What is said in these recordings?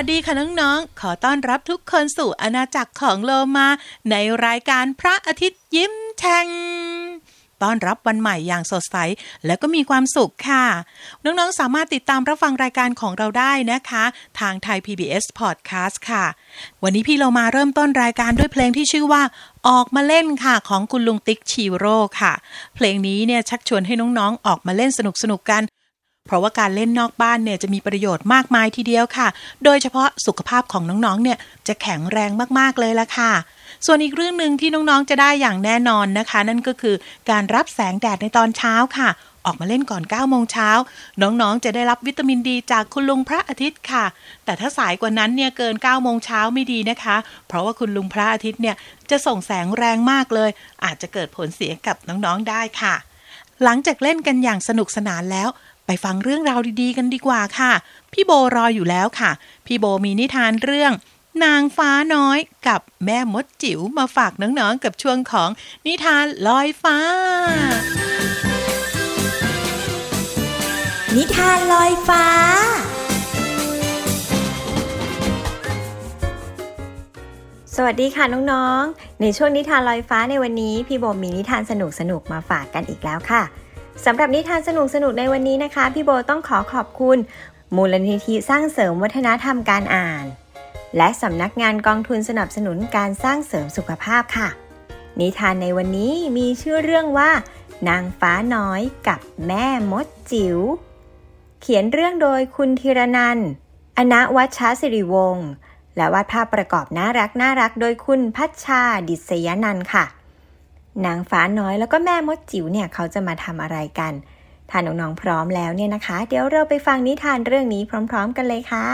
วัสดีค่ะน้องๆ ขอต้อนรับทุกคนสู่อาณาจักรของโลมา ในรายการพระอาทิตย์ยิ้มแฉ่งต้อนรับวันใหม่อย่างสดใส และก็มีความสุขค่ะ น้องๆ สามารถติดตามรับฟังรายการของเราได้นะคะ ทางไทย PBS Podcast ค่ะ วันนี้พี่เรามาเริ่มต้นรายการด้วยเพลงที่ชื่อว่า ออกมาเล่นค่ะของคุณลุงติ๊กชีโร่ค่ะ เพลงนี้เนี่ยชักชวนให้น้องๆ ออกมาเล่นสนุกๆกัน เพราะว่าการเล่นนอกบ้านเนี่ยจะมีประโยชน์มากมายทีเดียวค่ะ โดยเฉพาะสุขภาพของน้องๆ เนี่ยจะแข็งแรงมากๆเลยละค่ะ ส่วนอีกเรื่องหนึ่งที่น้องๆ จะได้อย่างแน่นอนนะคะ นั่นก็คือการรับแสงแดดในตอนเช้าค่ะ ออกมาเล่นก่อน9โมงเช้า น้องๆ จะได้รับวิตามินดีจากคุณลุงพระอาทิตย์ค่ะ แต่ถ้าสายกว่านั้นเนี่ยเกิน9โมงเช้าไม่ดีนะคะ เพราะว่าคุณลุงพระอาทิตย์เนี่ยจะส่งแสงแรงมากเลย อาจจะเกิดผลเสียกับน้องๆ ได้ค่ะหลังจากเล่นกันอย่างสนุกสนานแล้ว ไปฟังเรื่องราวดีๆกันดีกว่าค่ะ พี่โบรออยู่แล้วค่ะ พี่โบมีนิทานเรื่อง นางฟ้าน้อยกับแม่มดจิ๋วมาฝากน้องๆกับช่วงของนิทานลอยฟ้า นิทานลอยฟ้าสวัสดีค่ะน้องๆ ในช่วงนิทานลอยฟ้าในวันนี้ พี่โบมีนิทานสนุกๆ มาฝากกันอีกแล้วค่ะ สำหรับนิทานสนุกๆในวันนี้นะคะ พี่โบต้องขอขอบคุณ มูลนิธิสร้างเสริมวัฒนธรรมการอ่าน และสำนักงานกองทุนสนับสนุนการสร้างเสริมสุขภาพค่ะ นิทานในวันนี้มีชื่อเรื่องว่า นางฟ้าน้อยกับแม่มดจิ๋วเขียนเรื่องโดยคุณธีรนันท์อนะวัชชสิริวงศ์และวาดภาพประกอบน่ารักน่ารักโดยคุณพัชชาดิษยนันท์ค่ะ นางฟ้าน้อยแล้วก็แม่มดจิ๋วเนี่ยเขาจะมาทำอะไรกัน ถ้าน้องๆพร้อมแล้วเนี่ยนะคะ เดี๋ยวเราไปฟังนิทานเรื่องนี้พร้อม ๆ กันเลยค่ะ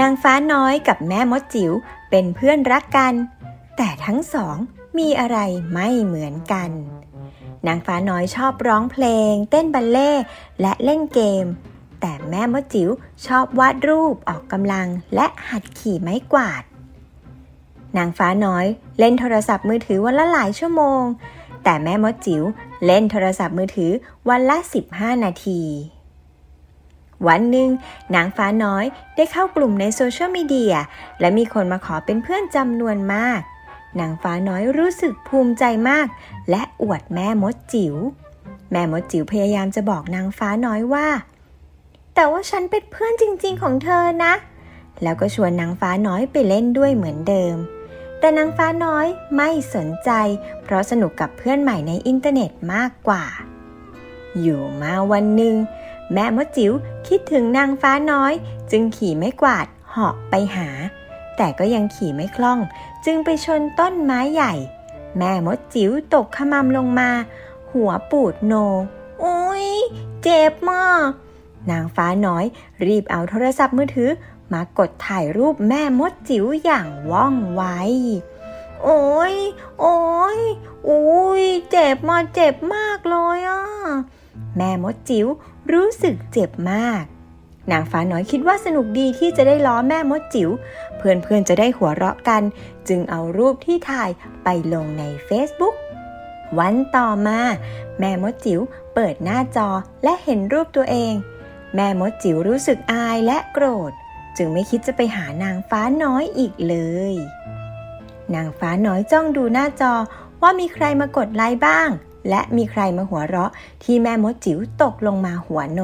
นางฟ้าน้อยกับแม่มดจิ๋วเป็นเพื่อนรักกัน แต่ทั้งสองมีอะไรไม่เหมือนกัน นางฟ้าน้อยชอบร้องเพลง เต้นบัลเล่ต์และเล่นเกม แต่แม่มดจิ๋วชอบวาดรูปออกกำลังและหัดขี่ไม้กวาด นางฟ้าน้อยเล่นโทรศัพท์มือถือวันละหลายชั่วโมง แต่แม่มดจิ๋วเล่นโทรศัพท์มือถือวันละ 15 นาที วันหนึ่งนางฟ้าน้อยได้เข้ากลุ่มในโซเชียลมีเดียและมีคนมาขอเป็นเพื่อนจำนวนมาก นางฟ้าน้อยรู้สึกภูมิใจมาก และอวดแม่มดจิ๋วแม่มดจิ๋วพยายามจะบอกนางฟ้าน้อยว่า แต่ว่าฉันเป็นเพื่อนจริง ๆ ของเธอนะ แล้วก็ชวนนางฟ้าน้อยไปเล่นด้วยเหมือนเดิม แต่นางฟ้าน้อยไม่สนใจ เพราะสนุกกับเพื่อนใหม่ในอินเทอร์เน็ตมากกว่า อยู่มาวันหนึ่ง แม่มดจิ๋วคิดถึงนางฟ้าน้อย จึงขี่ไม้กวาดเหาะไปหา แต่ก็ยังขี่ไม่คล่อง จึงไปชนต้นไม้ใหญ่ แม่มดจิ๋วตกขมำลงมา หัวปูดโน โอ้ยเจ็บมาก นางฟ้าน้อยรีบเอาโทรศัพท์มือถือ มากดถ่ายรูปแม่มดจิ๋วอย่างว่องไว โอ้ย โอ้ยโอ้ย เจ็บมาเจ็บมากเลยอะ แม่มดจิ๋วรู้สึกเจ็บมาก นางฟ้าน้อยคิดว่าสนุกดีที่จะได้ล้อแม่มดจิ๋ว เพื่อนๆจะได้หัวเราะกัน จึงเอารูปที่ถ่ายไปลงใน Facebook วันต่อมา แม่มดจิ๋วเปิดหน้าจอและเห็นรูปตัวเอง แม่มดจิ๋วรู้สึกอายและโกรธ จึงไม่คิดจะไปหานางฟ้าน้อยอีกเลย นางฟ้าน้อยจ้องดูหน้าจอว่ามีใครมากดไลค์บ้าง และมีใครมาหัวเราะที่แม่มดจิ๋วตกลงมาหัวโน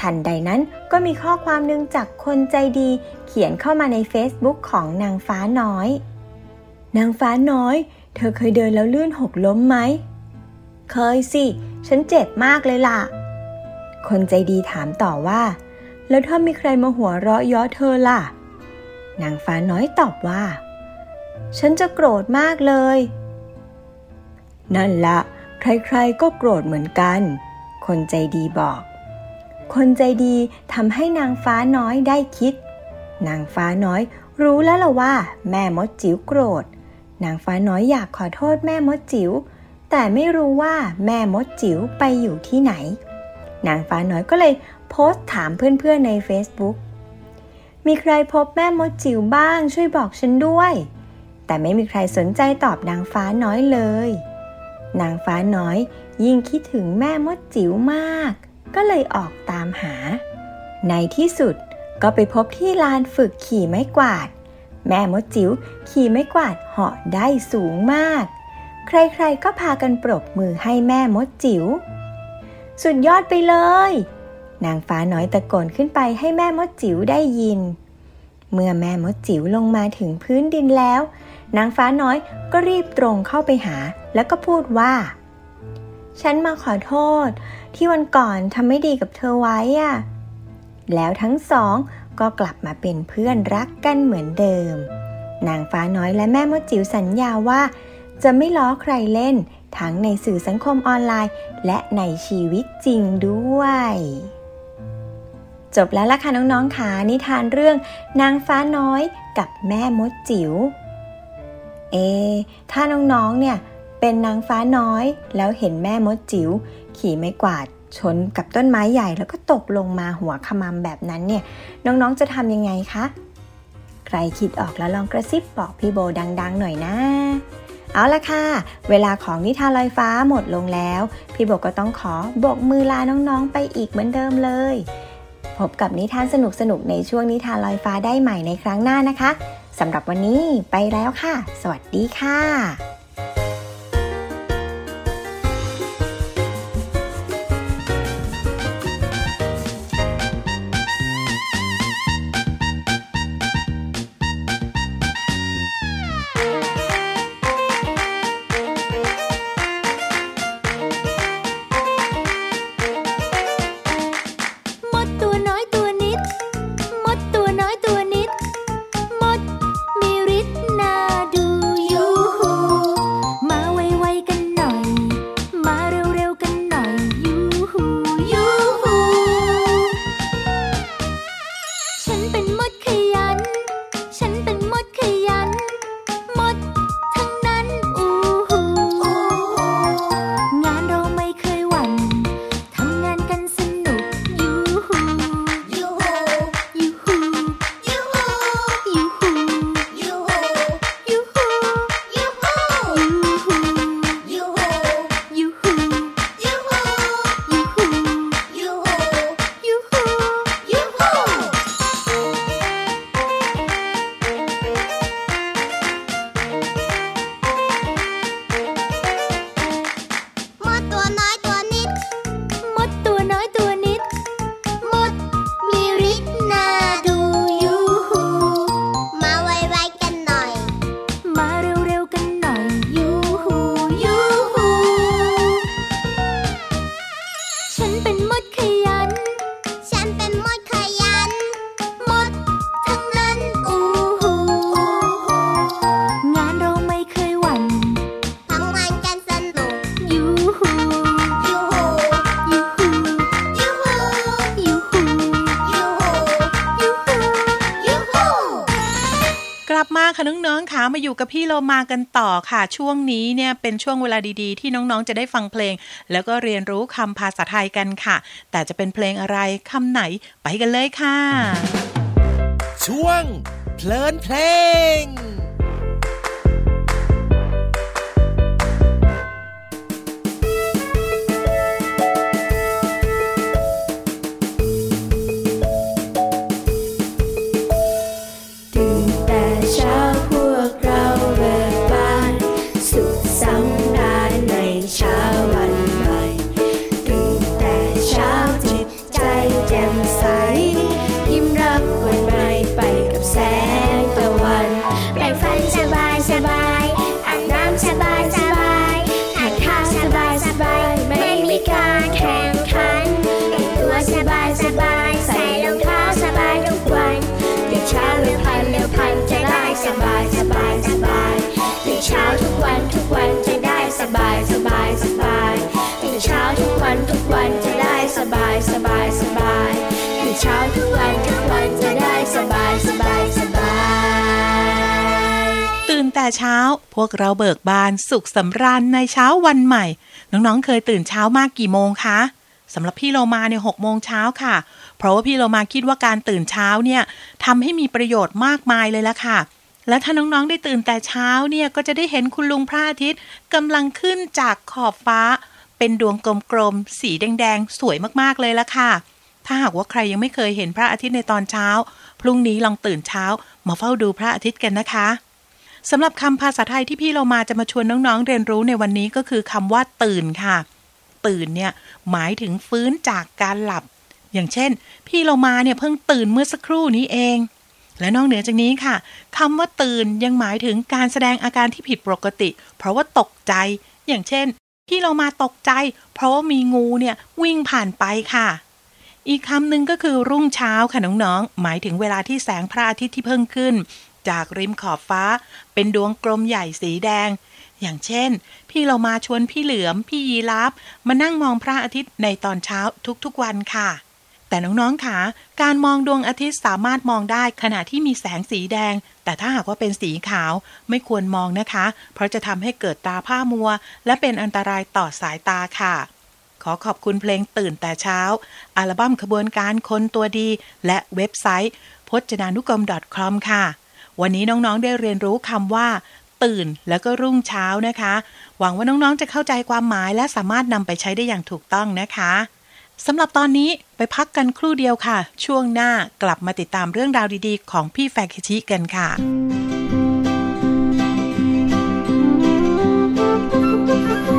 ทันใดนั้นก็มีข้อความหนึ่งจากคนใจดี เขียนเข้ามาใน Facebook ของนางฟ้าน้อย นางฟ้าน้อย เธอเคยเดินแล้วลื่นหกล้มไหม เคยสิ ฉันเจ็บมากเลยล่ะ คนใจดีถามต่อว่า แล้วถ้ามีใครมาหัวเราะเย้อเธอล่ะ นางฟ้าน้อยตอบว่า ฉันจะโกรธมากเลย นั่นละใครๆก็โกรธเหมือนกัน คนใจดีบอก คนใจดีทำให้นางฟ้าน้อยได้คิด นางฟ้าน้อยรู้แล้วล่ะว่า แม่มดจิ๋วโกรธ นางฟ้าน้อยอยากขอโทษแม่มดจิ๋วแต่ไม่รู้ว่าแม่มดจิ๋วไปอยู่ที่ไหน นางฟ้าน้อยก็เลยโพสต์ถามเพื่อนๆใน Facebook มีใครพบแม่มดจิ๋วบ้างช่วยบอกฉันด้วย แต่ไม่มีใครสนใจตอบนางฟ้าน้อยเลย นางฟ้าน้อยยิ่งคิดถึงแม่มดจิ๋วมาก ก็เลยออกตามหา ในที่สุดก็ไปพบที่ลานฝึกขี่ไม้กวาด แม่มดจิ๋วขี่ไม้กวาดเหาะได้สูงมาก ใครๆก็พากันปรบมือให้แม่มดจิ๋ว สุดยอดไปเลย นางฟ้าน้อยตะโกนขึ้นไปให้แม่มดจิ๋วได้ยิน เมื่อแม่มดจิ๋วลงมาถึงพื้นดินแล้ว นางฟ้าน้อยก็รีบตรงเข้าไปหา แล้วก็พูดว่า ฉันมาขอโทษ ที่วันก่อนทำไม่ดีกับเธอไว้อะแล้วทั้งสองก็กลับมาเป็นเพื่อนรักกันเหมือนเดิม นางฟ้าน้อยและแม่มดจิ๋วสัญญาว่า จะไม่ล้อใครเล่น ทั้งในสื่อสังคมออนไลน์ และในชีวิตจริงด้วย จบแล้วล่ะค่ะน้องๆค่ะนิทานเรื่องนางฟ้าน้อยกับแม่มดจิ๋ว เอ ถ้าน้องๆเนี่ยเป็นนางฟ้าน้อยแล้วเห็นแม่มดจิ๋วขี่ไม้กวาดชนกับต้นไม้ใหญ่แล้วก็ตกลงมาหัวขมำแบบนั้นเนี่ย น้องๆจะทำยังไงคะ ใครคิดออกแล้วลองกระซิบบอกพี่โบดัง ๆ หน่อยนะ เอาละค่ะ เวลาของนิทานลอยฟ้าหมดลงแล้ว พี่โบก็ต้องขอโบกมือลาน้องๆ ไปอีกเหมือนเดิมเลย พบกับนิทานสนุกๆ ในช่วงนิทานลอยฟ้าได้ใหม่ในครั้งหน้านะคะสำหรับวันนี้ไปแล้วค่ะ สวัสดีค่ะ มาอยู่กับพี่โลมากันต่อค่ะ ช่วงนี้เนี่ยเป็นช่วงเวลาดีๆ ที่น้องๆจะได้ฟังเพลง แล้วก็เรียนรู้คำภาษาไทยกันค่ะ แต่จะเป็นเพลงอะไรคำไหนไปกันเลยค่ะ ช่วงเพลินเพลง แต่เช้า พวกเราเบิกบานสุขสำราญในเช้าวันใหม่ น้องๆ เคยตื่นเช้ามากกี่โมงคะสำหรับพี่โลมาเนี่ยหกโมงเช้าค่ะ เพราะว่าพี่โลมาคิดว่าการตื่นเช้าเนี่ยทำให้มีประโยชน์มากมายเลยละค่ะ และถ้าน้องๆได้ตื่นแต่เช้าเนี่ยก็จะได้เห็นคุณลุงพระอาทิตย์กำลังขึ้นจากขอบฟ้า เป็นดวงกลมๆสีแดงๆ สวยมากๆเลยละค่ะ ถ้าหากว่าใครยังไม่เคยเห็นพระอาทิตย์ในตอนเช้า พรุ่งนี้ลองตื่นเช้า มาเฝ้าดูพระอาทิตย์กันนะคะ สำหรับคำภาษาไทยที่พี่เรามาจะมาชวนน้องๆ เรียนรู้ในวันนี้ก็คือคำว่าตื่นค่ะ ตื่นเนี่ยหมายถึงฟื้นจากการหลับ อย่างเช่น พี่เรามาเนี่ยเพิ่งตื่นเมื่อสักครู่นี้เอง และนอกเหนือจากนี้ค่ะคำว่าตื่นยังหมายถึงการแสดงอาการที่ผิดปกติ เพราะว่าตกใจ อย่างเช่น พี่เรามาตกใจ เพราะว่ามีงูเนี่ยวิ่งผ่านไปค่ะอีกคำหนึ่งก็คือรุ่งเช้าค่ะน้องๆ หมายถึงเวลาที่แสงพระอาทิตย์ที่เพิ่งขึ้น จากริมขอบฟ้า เป็นดวงกลมใหญ่สีแดง อย่างเช่น พี่เรามาชวนพี่เหลือม พี่ยีราฟมานั่งมองพระอาทิตย์ในตอนเช้าทุกๆวันค่ะ แต่น้องๆค่ะ การมองดวงอาทิตย์สามารถมองได้ขณะที่มีแสงสีแดง แต่ถ้าหากว่าเป็นสีขาวไม่ควรมองนะคะ เพราะจะทำให้เกิดตาผ้ามัว และเป็นอันตรายต่อสายตาค่ะขอขอบคุณเพลงตื่นแต่เช้า อัลบั้มขบวนการคนตัวดี และเว็บไซต์ พจนานุกรม .com ค่ะ วันนี้น้องๆได้เรียนรู้คำว่า ตื่นแล้วก็รุ่งเช้านะคะ หวังว่าน้องๆจะเข้าใจความหมายและสามารถนำไปใช้ได้อย่างถูกต้องนะคะสำหรับตอนนี้ไปพักกันครู่เดียวค่ะ ช่วงหน้ากลับมาติดตามเรื่องราวดีๆ ของพี่แฟคิชิกันค่ะดู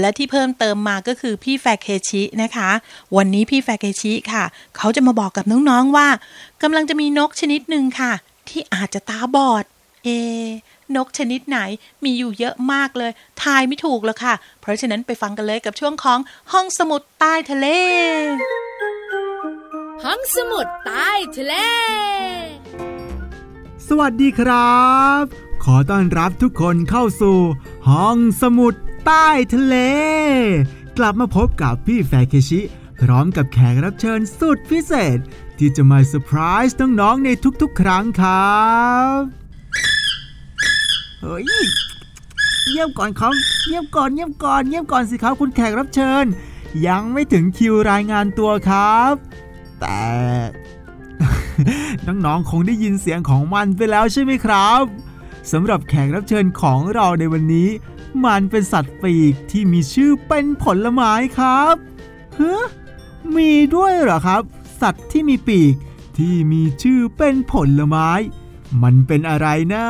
และที่เพิ่มเติมมาก็คือพี่แฟเคชินะคะ วันนี้พี่แฟเคชิค่ะ เขาจะมาบอกกับน้องๆว่ากำลังจะมีนกชนิดหนึ่งค่ะ ที่อาจจะตาบอด เอนกชนิดไหนมีอยู่เยอะมากเลย ทายไม่ถูกแล้วค่ะ เพราะฉะนั้นไปฟังกันเลยกับช่วงของห้องสมุดใต้ทะเล ห้องสมุดใต้ทะเล สวัสดีครับ ขอต้อนรับทุกคนเข้าสู่ ห้องสมุด ใต้ทะเล กลับมาพบกับพี่แฟเคชิ พร้อมกับแขกรับเชิญสุดพิเศษ ที่จะมาเซอร์ไพรส์น้องๆในทุกๆ ครั้งครับเฮ้ยเดี๋ยวก่อนครับเดี๋ยวก่อนเดี๋ยวก่อนเดี๋ยวก่อนสิครับคุณแขกรับเชิญ ยังไม่ถึงคิวรายงานตัวครับ แต่ น้องๆคงได้ยินเสียงของมันไปแล้วใช่ไหมครับสำหรับแขกรับเชิญของเราในวันนี้ มันเป็นสัตว์ปีกที่มีชื่อเป็นผลไม้ครับฮะมีด้วยเหรอครับ สัตว์ที่มีปีกที่มีชื่อเป็นผลไม้ มันเป็นอะไรนะ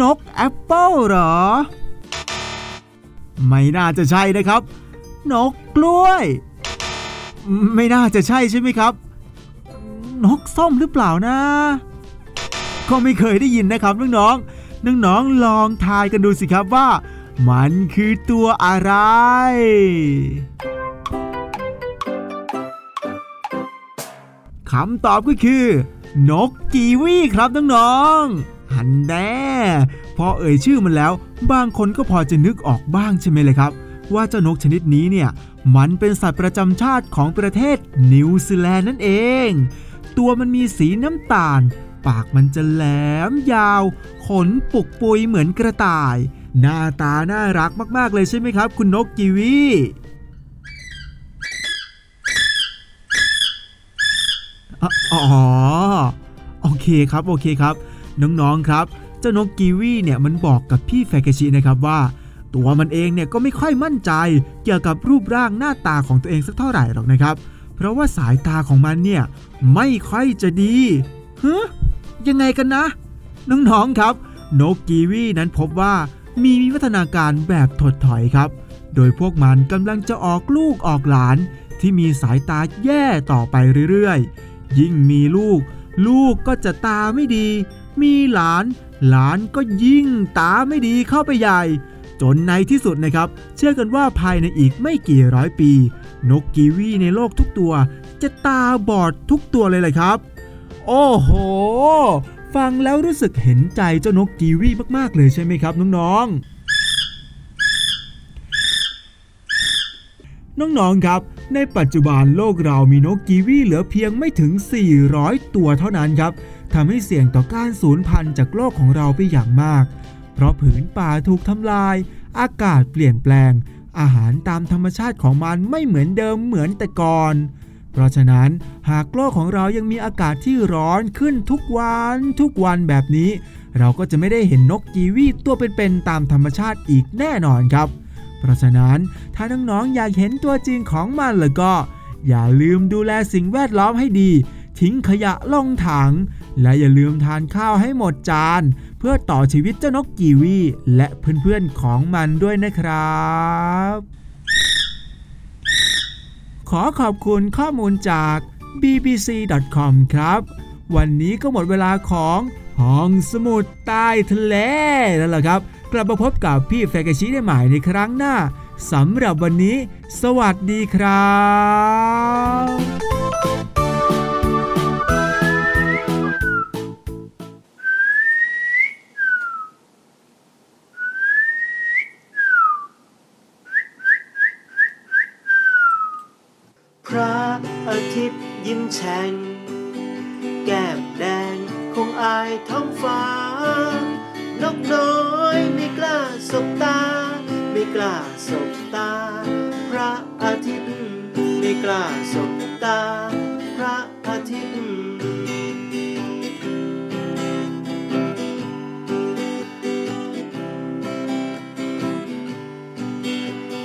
นกแอปเปิลเหรอ ไม่น่าจะใช่นะครับ นกกล้วย ไม่น่าจะใช่ใช่ไหมครับนนกส้มหรือเปล่านะ ก็ไม่เคยได้ยินนะครับน้องๆ น้องๆลองทายกันดูสิครับว่า มันคือตัวอะไรคำตอบก็คือ นกกีวีครับน้องๆหันแน่พอเอ่ยชื่อมันแล้ว บางคนก็พอจะนึกออกบ้างใช่ไหมเลยครับ ว่าเจ้านกชนิดนี้เนี่ย มันเป็นสัตว์ประจำชาติของประเทศนิวซีแลนด์นั่นเอง ตัวมันมีสีน้ำตาล ปากมันจะแหลมยาว ขนปุกปุยเหมือนกระต่าย หน้าตาน่ารักมาก ๆ เลยใช่ไหมครับ คุณนกกีวีอ๋อ โอเคครับ โอเคครับ น้องๆครับ เจ้านกกีวีเนี่ยมันบอกกับพี่แฟกชินะครับว่า ตัวมันเองเนี่ยก็ไม่ค่อยมั่นใจ เกี่ยวกับรูปร่างหน้าตาของตัวเองสักเท่าไหร่หรอกนะครับ เพราะว่าสายตาของมันเนี่ยไม่ค่อยจะดีฮะ ยังไงกันนะ น้องๆครับ นกกีวีนั้นพบว่ามีวิวัฒนาการแบบถดถอยครับ โดยพวกมันกำลังจะออกลูกออกหลาน ที่มีสายตาแย่ต่อไปเรื่อยๆ ยิ่งมีลูก ลูกก็จะตาไม่ดี มีหลาน หลานก็ยิ่งตาไม่ดีเข้าไปใหญ่ จนในที่สุดนะครับ เชื่อกันว่าภายในอีกไม่กี่ร้อยปี นกกีวีในโลกทุกตัว จะตาบอดทุกตัวเลยเลยครับ โอ้โห ฟังแล้วรู้สึกเห็นใจเจ้านกกีวีมากๆเลยใช่ไหมครับน้องๆ น้องๆครับ ในปัจจุบันโลกเรามีนกกีวีเหลือเพียงไม่ถึง 400 ตัวเท่านั้นครับทำให้เสี่ยงต่อการสูญพันธุ์จากโลกของเราไปอย่างมาก เพราะผืนป่าถูกทำลาย อากาศเปลี่ยนแปลง อาหารตามธรรมชาติของมันไม่เหมือนเดิมเหมือนแต่ก่อน เพราะฉะนั้นหากโลกของเรายังมีอากาศที่ร้อนขึ้นทุกวันทุกวันแบบนี้ เราก็จะไม่ได้เห็นนกกีวีตัวเป็นๆตามธรรมชาติอีกแน่นอนครับ เพราะฉะนั้นถ้าน้องๆอยากเห็นตัวจริงของมันแล้วก็ อย่าลืมดูแลสิ่งแวดล้อมให้ดี ทิ้งขยะลงถัง และอย่าลืมทานข้าวให้หมดจาน เพื่อต่อชีวิตเจ้านกกีวีและเพื่อนๆของมันด้วยนะครับ อขอบคุณข้อมูลจาก bbc.com ครับ วันนี้ก็หมดเวลาของห้องสมุดใต้ทะเลแล้วล่ะครับ กลับมาพบกับพี่แฟกชิได้ใหม่ในครั้งหน้าสำหรับวันนี้ สวัสดีครับ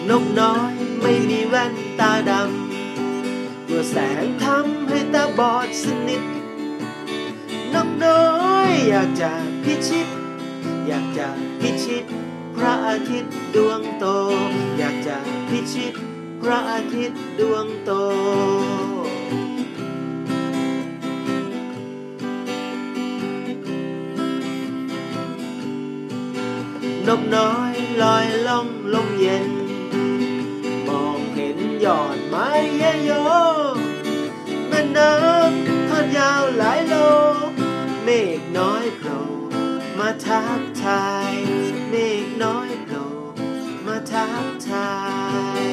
นกน้อยไม่มีแว่นตาดำตัวแสงทำให้ตาบอดสนิท นกน้อยอยากจะพิชิต อยากจะพิชิต พระอาทิตย์ดวงโต อยากจะพิชิต พระอาทิตย์ดวงโตนกน้อย ยโยแม่น้ำทอดยาวหลายโล เมฆน้อยโผล่มาทักทาย เมฆน้อยโผล่มาทักทาย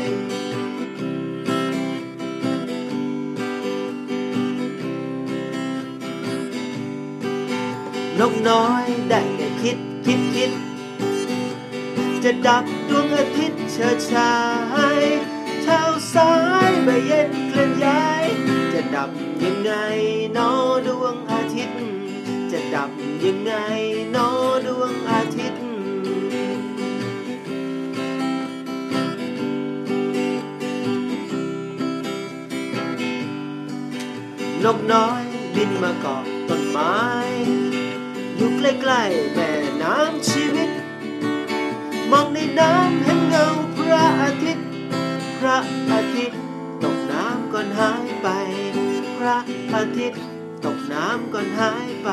นกน้อยได้แต่คิดคิดคิด จะดับดวงอาทิตย์เฉิดฉายเท้าซ้าย ใบเย็นเคลื่อนย้าย จะดับยังไงนอดวงอาทิตย์ จะดับยังไงนอดวงอาทิตย์นกน้อยบินมาเกาะต้นไม้ อยู่ใกล้ๆแม่น้ำชีวิต มองในน้ำเห็นเงาพระอาทิตย์ พระอาทิตย์ หายไป พระอาทิตย์ตกน้ำก่อนหายไป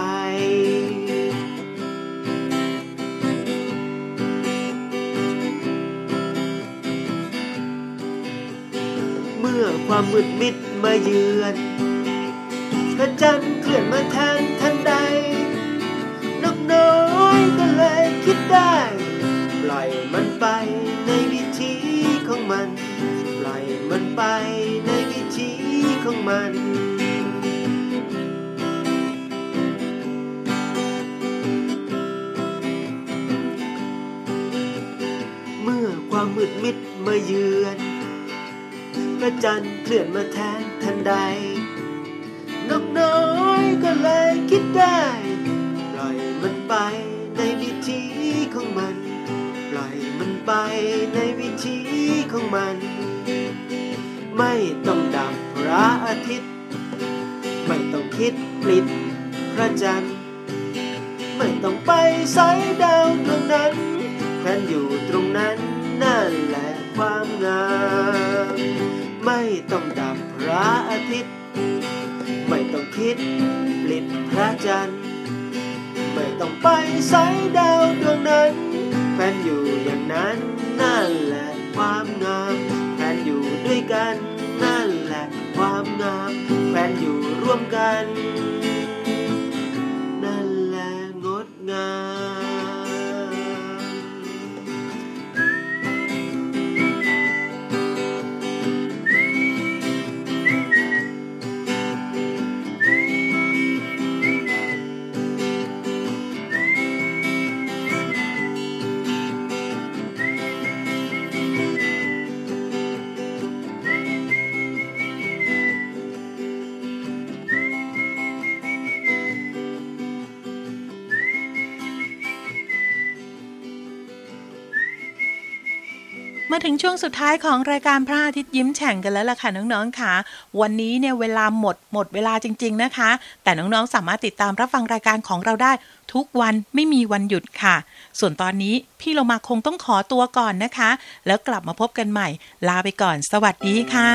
เมื่อความมืดมิดมาเยือนพระจันทร์เคลื่อนมาแทนทันใด นกน้อยก็เลยคิดได้ ปล่อยมันไป มัน เมื่อความมืดมิดมาเยือนพระจันทร์เคลื่อนมาแทนทันใด นกน้อยก็เลยคิดได้ ปล่อยมันไปในวิธีของมัน ปล่อยมันไปในวิธีของมัน ไม่ต้อง ระอาทิตย์ ไม่ต้องคิดปลิดพระจันทร์ ไม่ต้องไปใส่ดาวดวงนั้นแควนอยู่ตรงนั้นนั่นแหละความงาม ไม่ต้องดับพระอาทิตย์ ไม่ต้องคิดปลิดพระจันทร์ ไม่ต้องไปใส่ดาวดวงนั้นแฟนอยู่อย่างนั้นนั่นแหละความงามแฟนอยู่ด้วยกัน ร่วมกัน นั่นแหละงดงาม มาถึงช่วงสุดท้ายของรายการพระอาทิตย์ยิ้มแฉ่งกันแล้วล่ะค่ะน้องๆค่ะ วันนี้เนี่ยเวลาหมดหมดเวลาจริง ๆนะคะ แต่น้องๆสามารถติดตามรับฟังรายการของเราได้ทุกวันไม่มีวันหยุดค่ะ ส่วนตอนนี้พี่โลมาคงต้องขอตัวก่อนนะคะ แล้วกลับมาพบกันใหม่ ลาไปก่อน สวัสดีค่ะ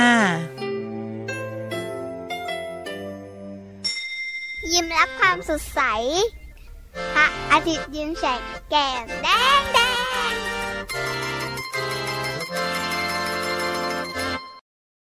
ยิ้มรับความสดใสพระอาทิตย์ยิ้มแฉกแก้มแดงแด